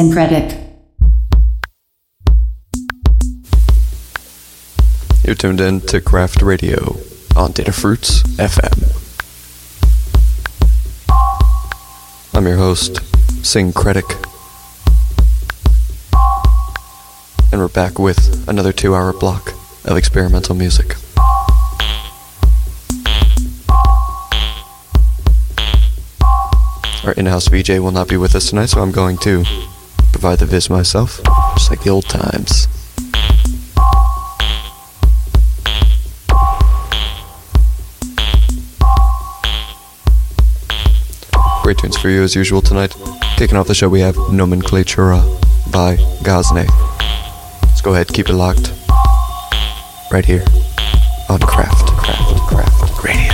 Synkretic. You're tuned in to Craft Radio on Datafruits FM. I'm your host, Synkretic. And we're back with another two hour block of experimental music. Our in house VJ will not be with us tonight, so I'm going to provide the viz myself, just like the old times. Great tunes for you as usual tonight. Kicking off the show, we have Nomenclatura by Gazne. Let's go ahead, keep it locked. Right here on Craft, Craft, Craft Radio.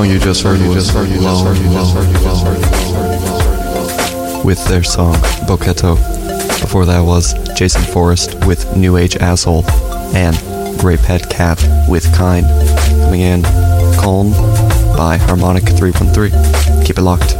Song you just heard just heard with their song Boketo. Before that was Jason Forrest with New Age Asshole and Grey Pet Cat with Kind. Coming in, Calm by Harmonic 313. Keep it locked.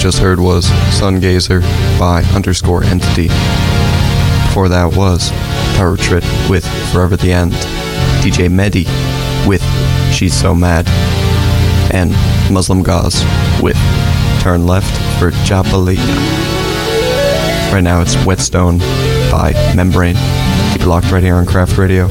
Just heard was Sungazer by underscore entity. Before that was Power Trip with Forever the End, DJ Mehdi with She's So Mad, and Muslim Gauze with Turn Left for Jabali. Right now it's Whetstone by Membrane. Keep it locked right here on Craft Radio.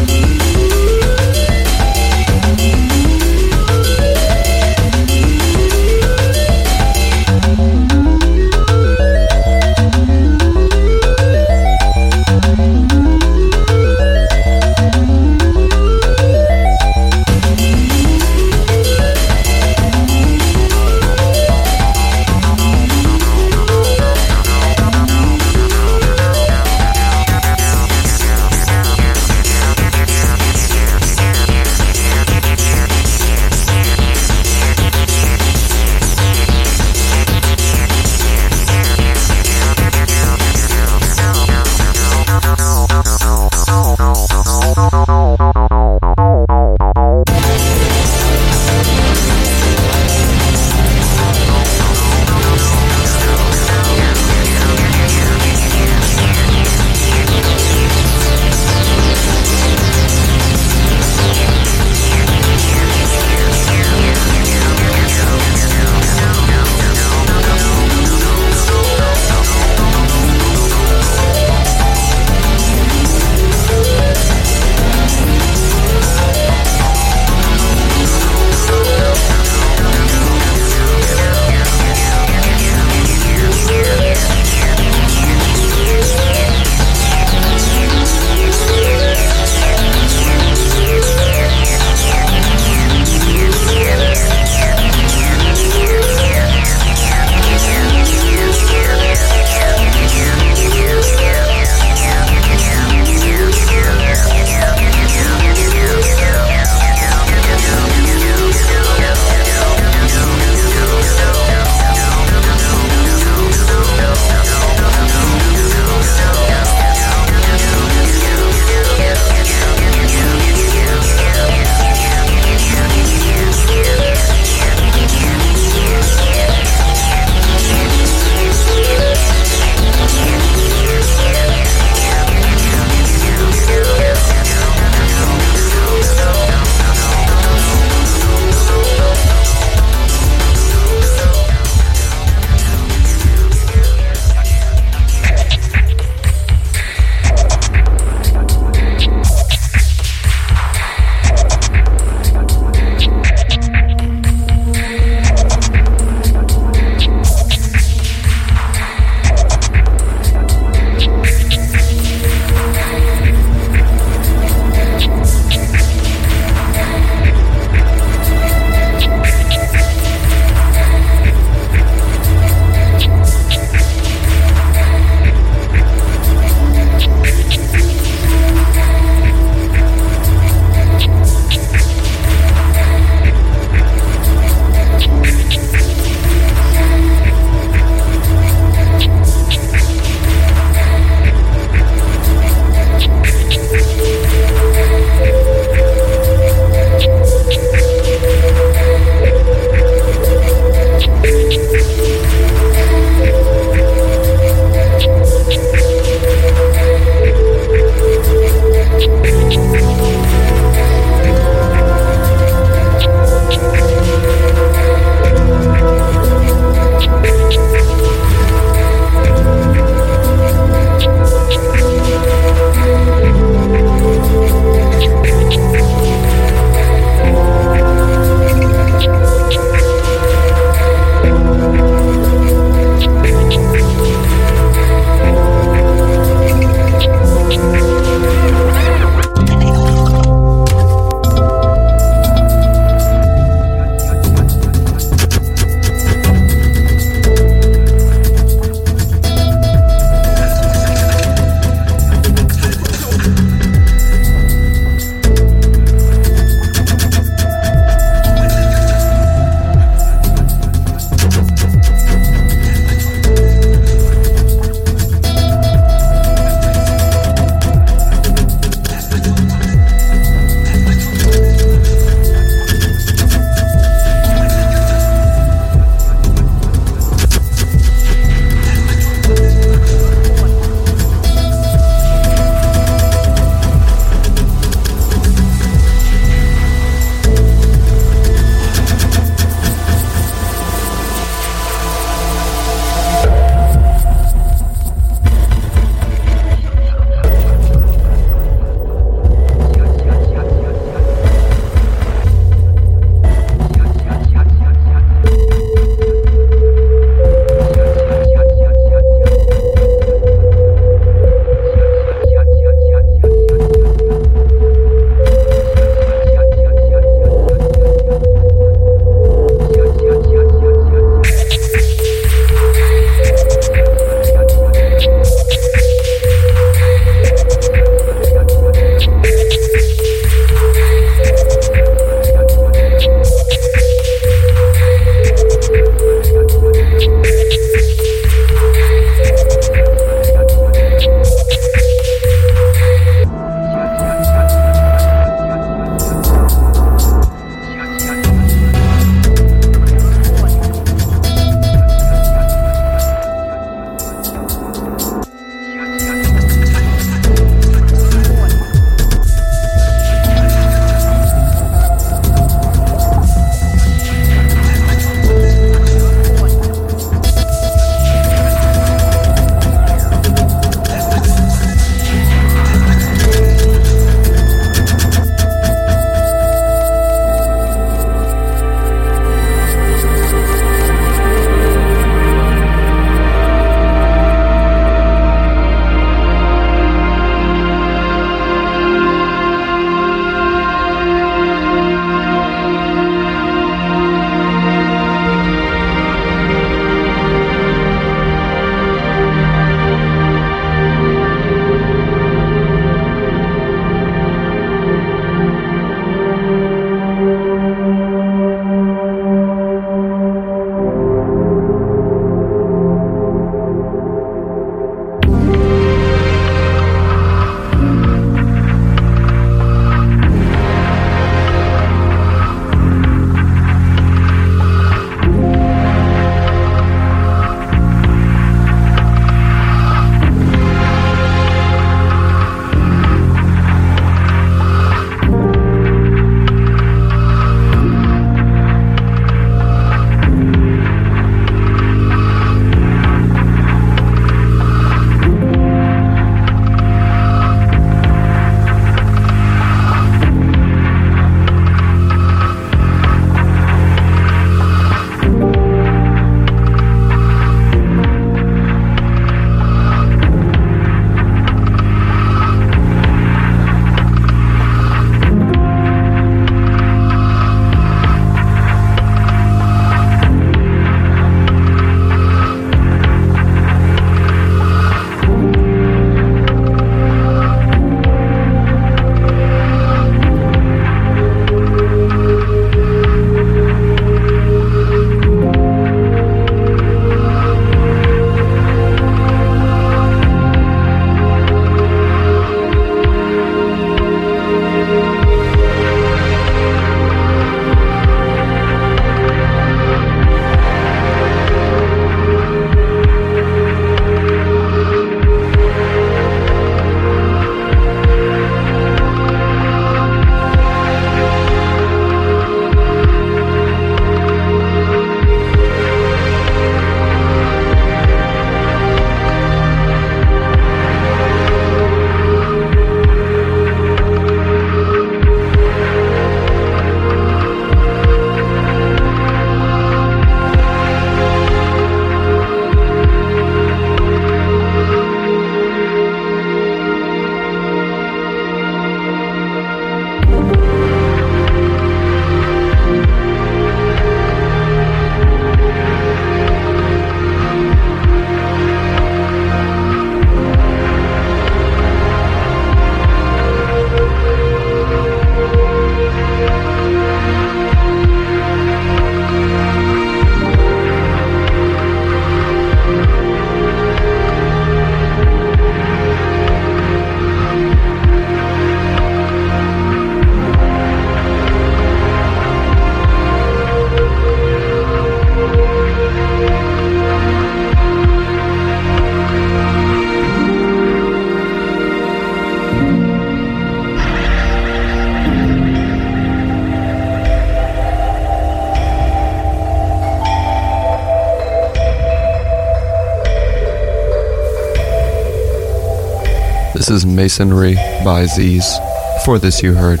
Masonry by Z's. For this, you heard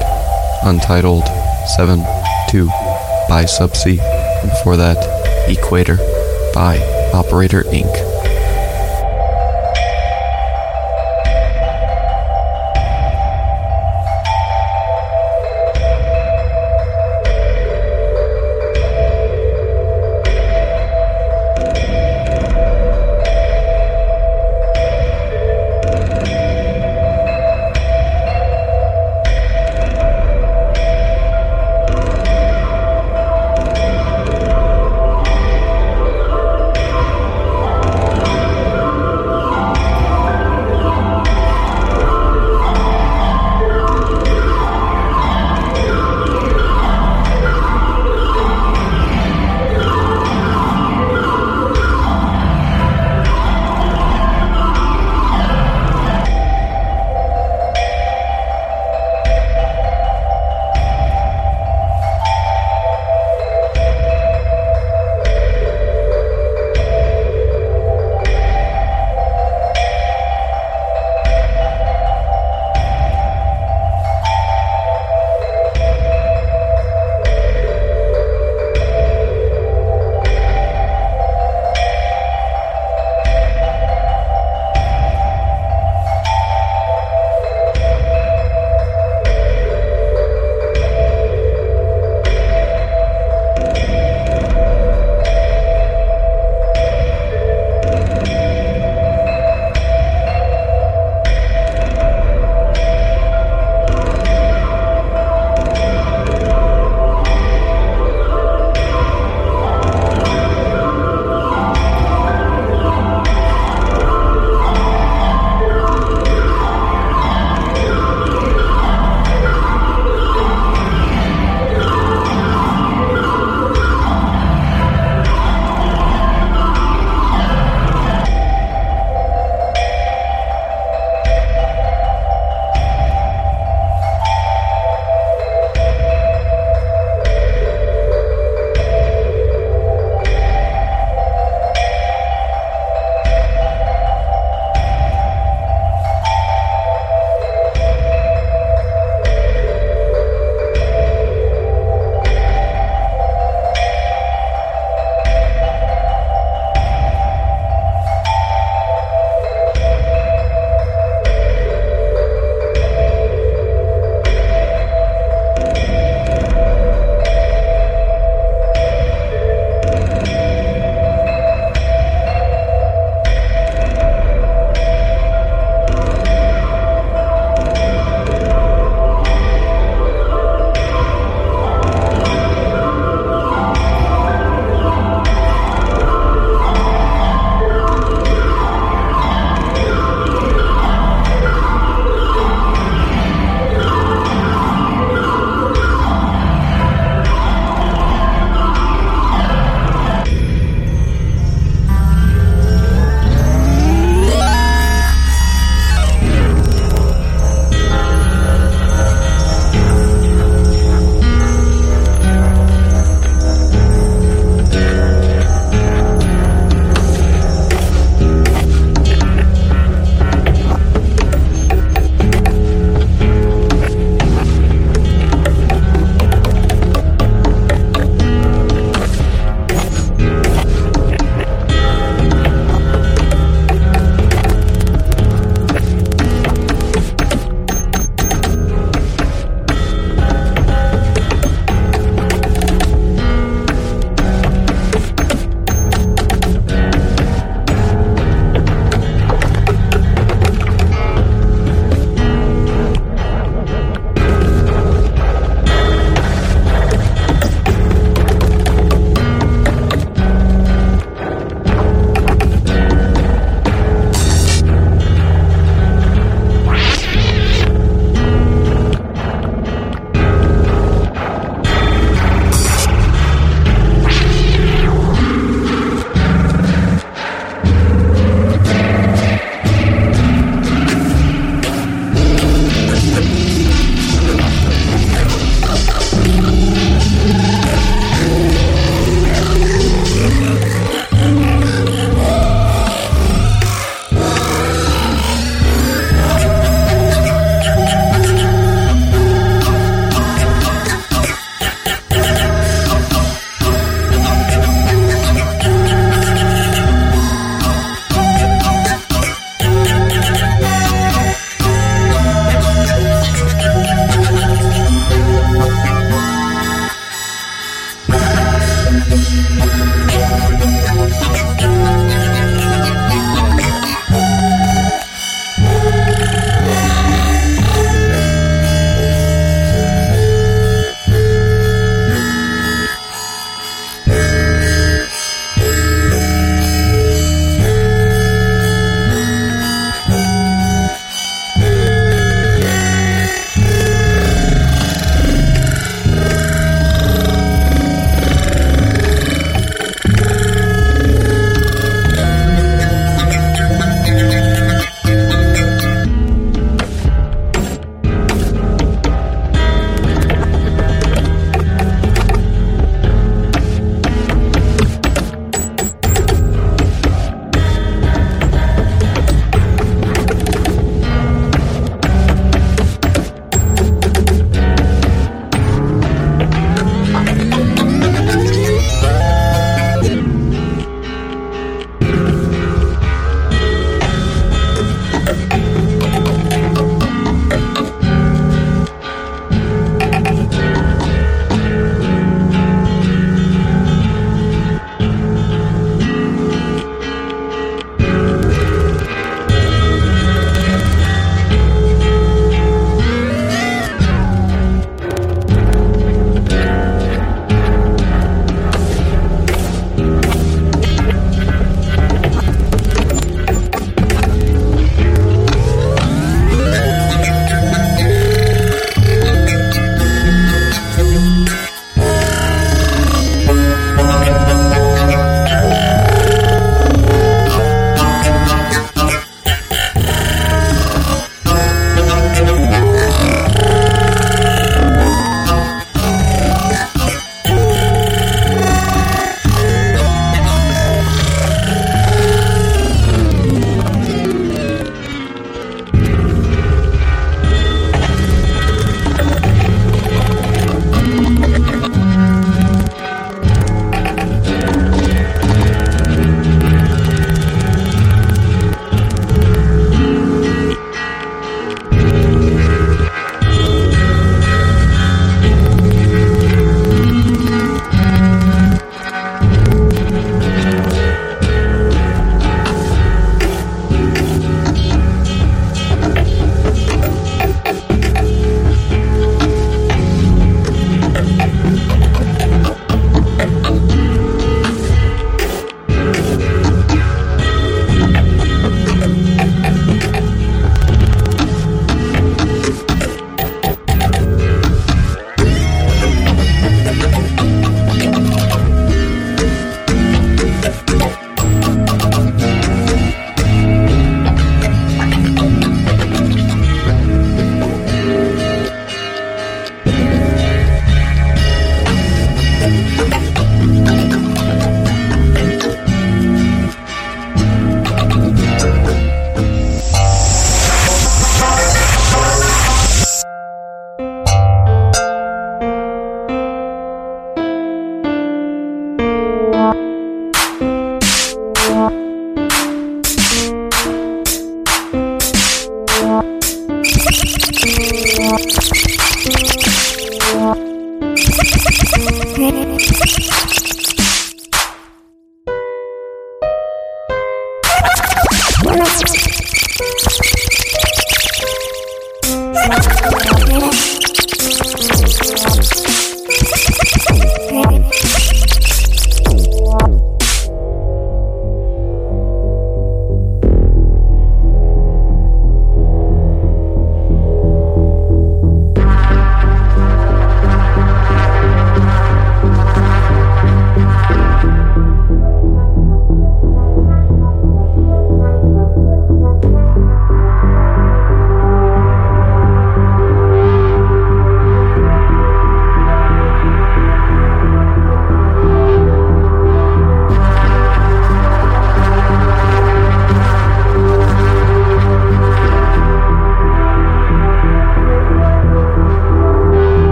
Untitled 7 2 by Subsea. And before that, Equator by Operator Inc.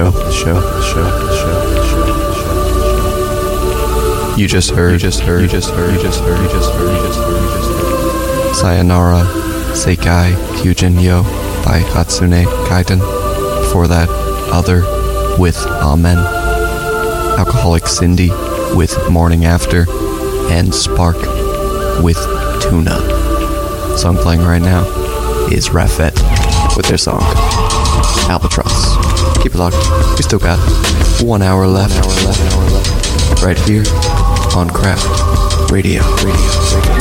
of the show. The show. The show. The show. The show. The show. You just heard. You just heard. You just heard. You just heard. You just heard. You just heard. You just heard. Sayonara, Seikai, Hyujin Yo by Hatsune Kaiten. Before that, Other with Amen. Alcoholic Cindy with Morning After. And Spark with Tuna. Song playing right now is Rafet with their song Albatross. Keep it locked. We still got one hour left. One hour left. Right here on Craft Radio. Radio. Radio.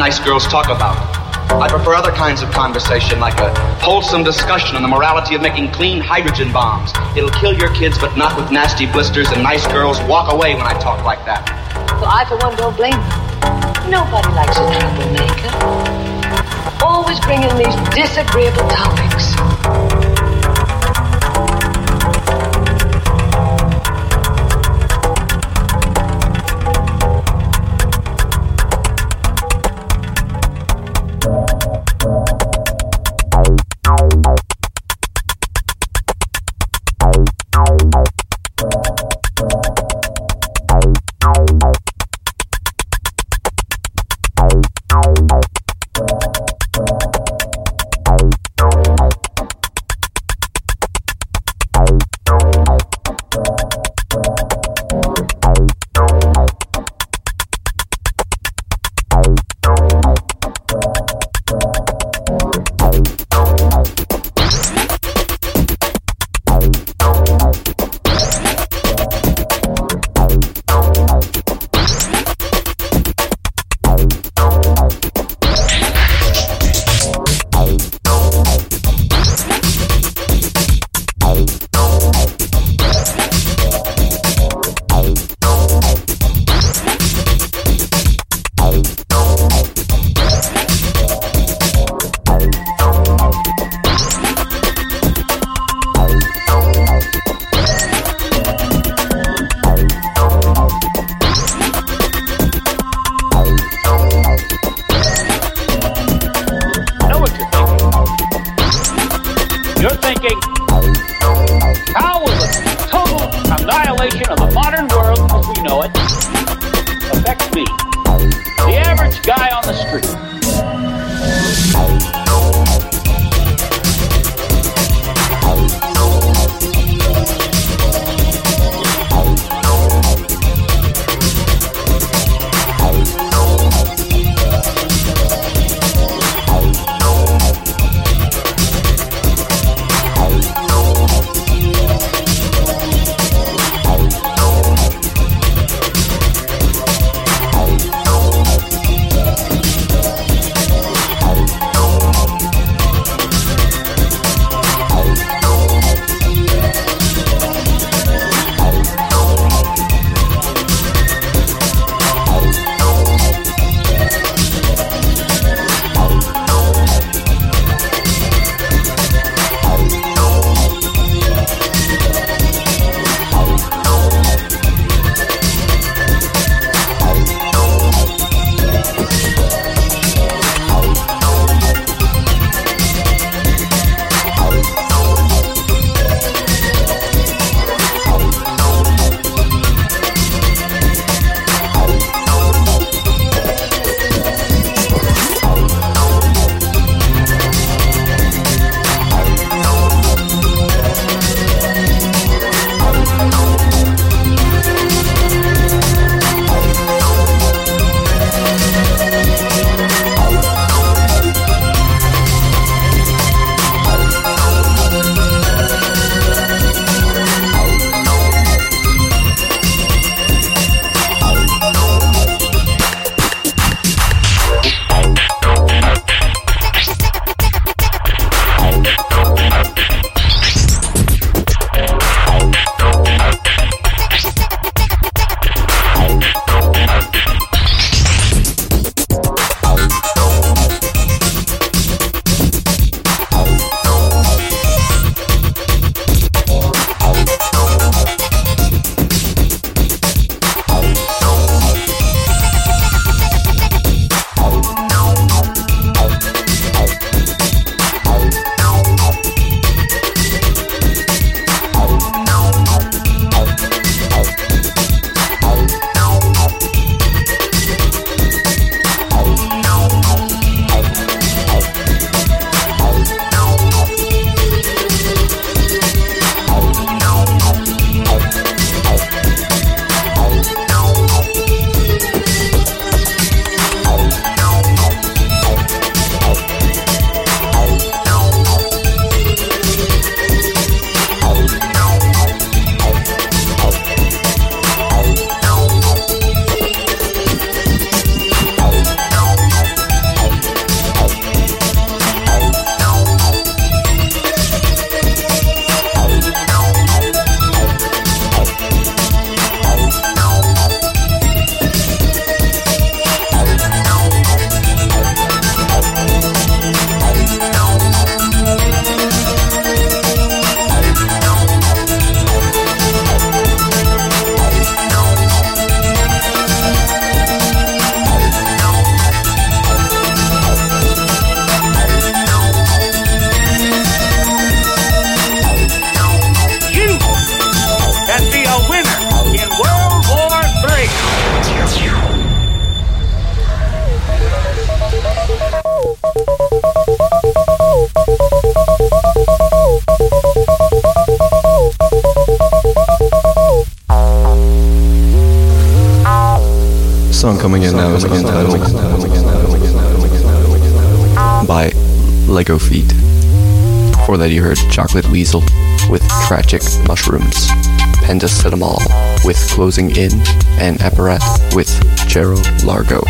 Nice girls talk about. I prefer other kinds of conversation, like a wholesome discussion on the morality of making clean hydrogen bombs. It'll kill your kids, but not with nasty blisters, and nice girls walk away when I talk like that. Well, I, for one, don't blame you. Nobody likes a troublemaker. Always bringing these disagreeable topics. Tragic Mushrooms, Pendacetamol with Closing In, and Apparat with Gerald Largo.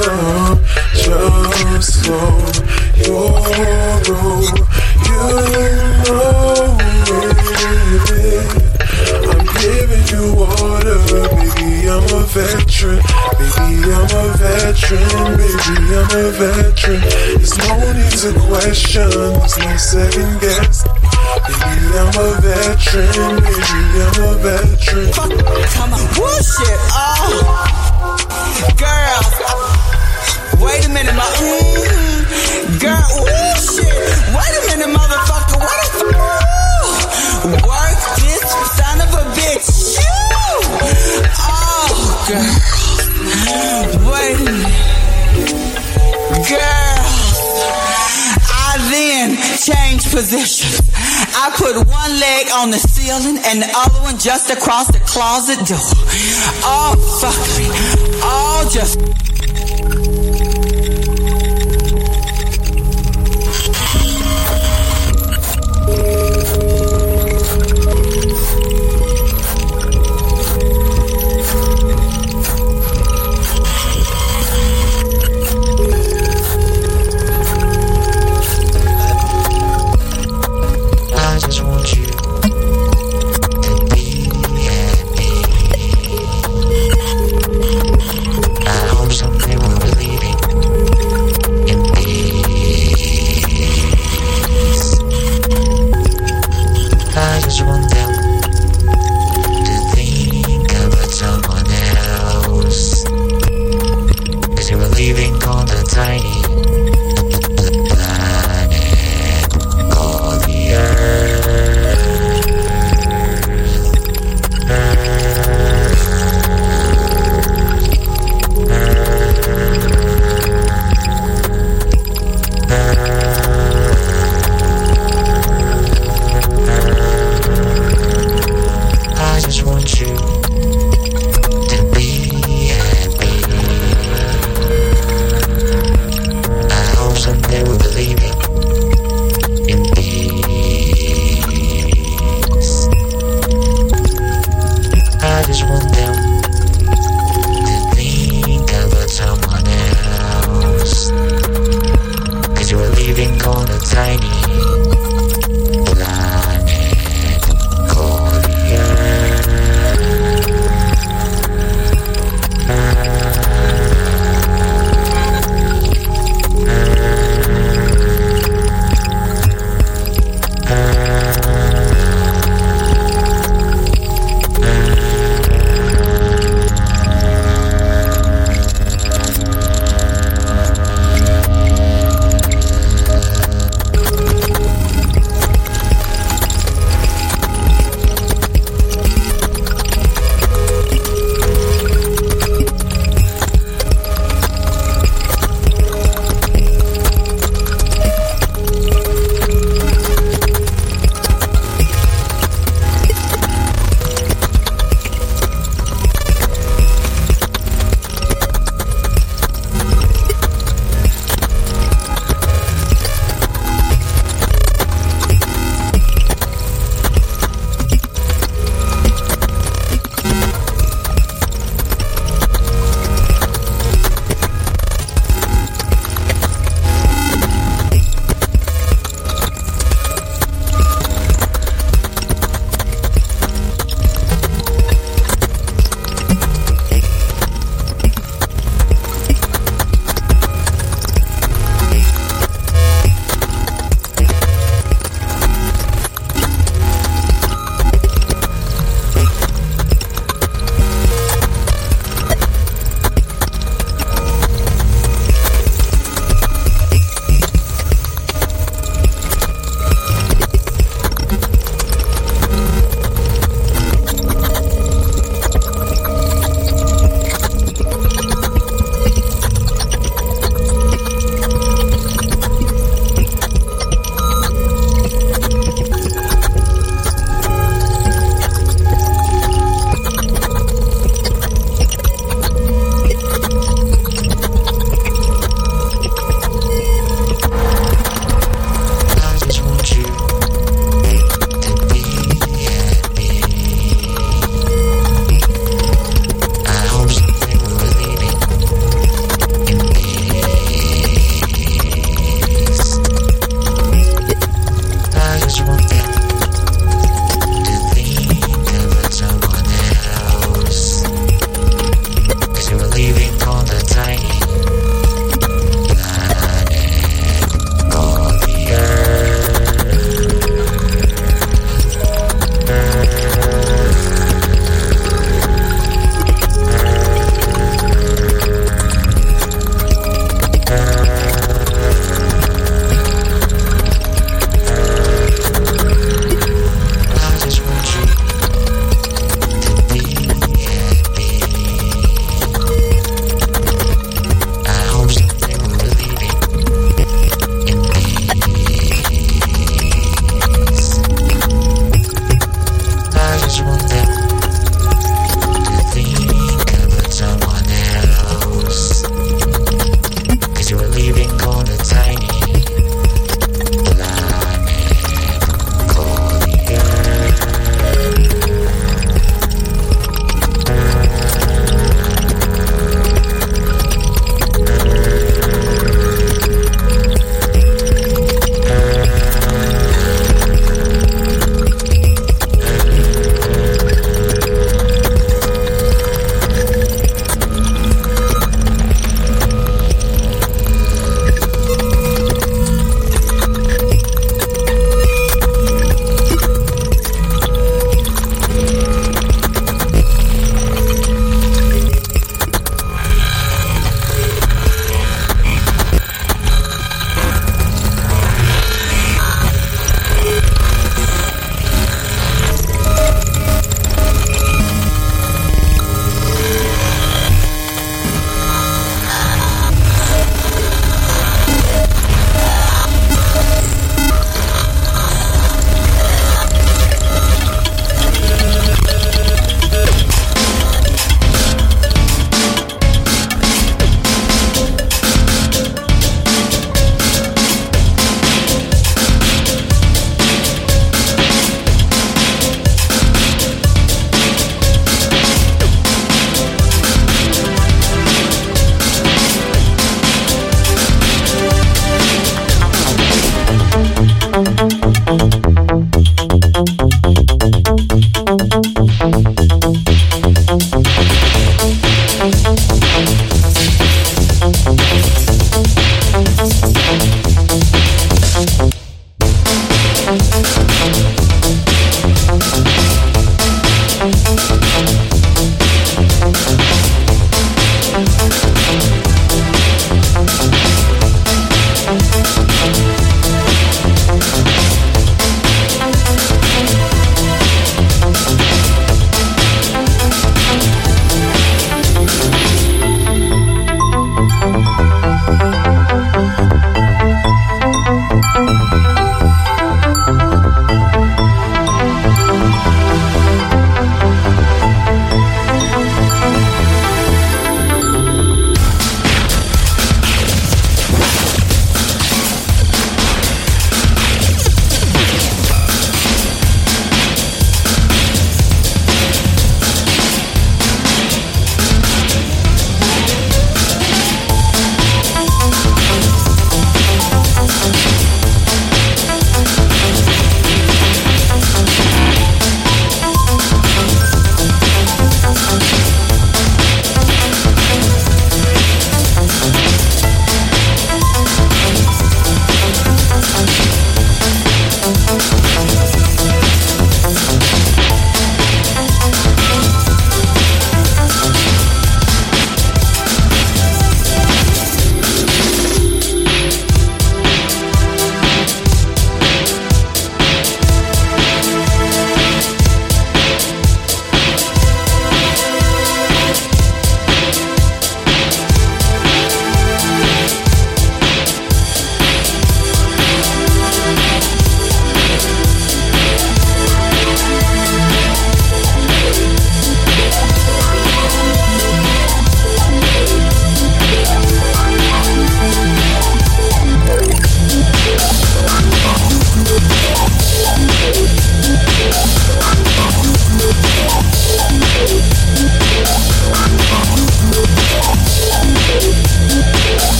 Just slow your roll. You know it. I'm giving you water, baby. I'm a veteran. Baby, I'm a veteran. Baby, I'm a veteran. There's no need to question. There's no second guess. Baby, I'm a veteran. Baby, I'm a veteran. Come on. Bullshit. Oh. Minute, my. Mm, girl. Ooh, shit. Wait a minute, motherfucker. What the f- ooh. Work this son of a bitch. You. Oh, girl. Wait a. Girl. I then changed positions. I put one leg on the ceiling and the other one just across the closet door. Oh, fuck me. All just.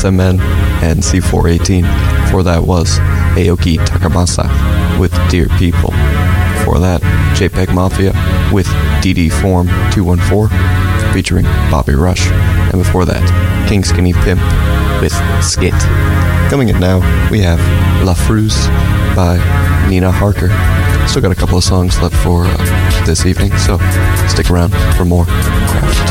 SMN and C418. For that was Aoki Takamasa with Dear People. For that, JPEG Mafia with DD Form 214 featuring Bobby Rush. And before that, Kingpin Skinny Pimp with Skit. Coming in now, we have La Fruse by Nina Harker. Still got a couple of songs left for uh, this evening, so stick around for more Craft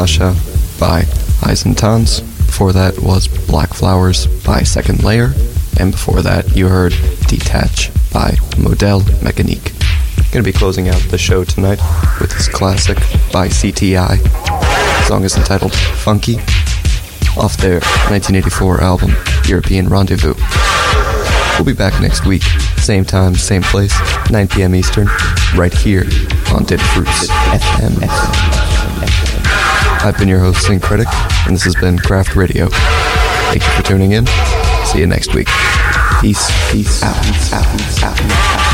Rahasha by Eisentons. Before that was Black Flowers by Second Layer. And before that, you heard Detach by Model Mechanique. Gonna be closing out the show tonight with this classic by CTI. The song is entitled Funky off their 1984 album European Rendezvous. We'll be back next week, same time, same place, 9 p.m. Eastern, right here on Datafruits FM. I've been your host, Synkretic, and this has been Craft Radio. Thank you for tuning in. See you next week. Peace, peace, out, out, out, out.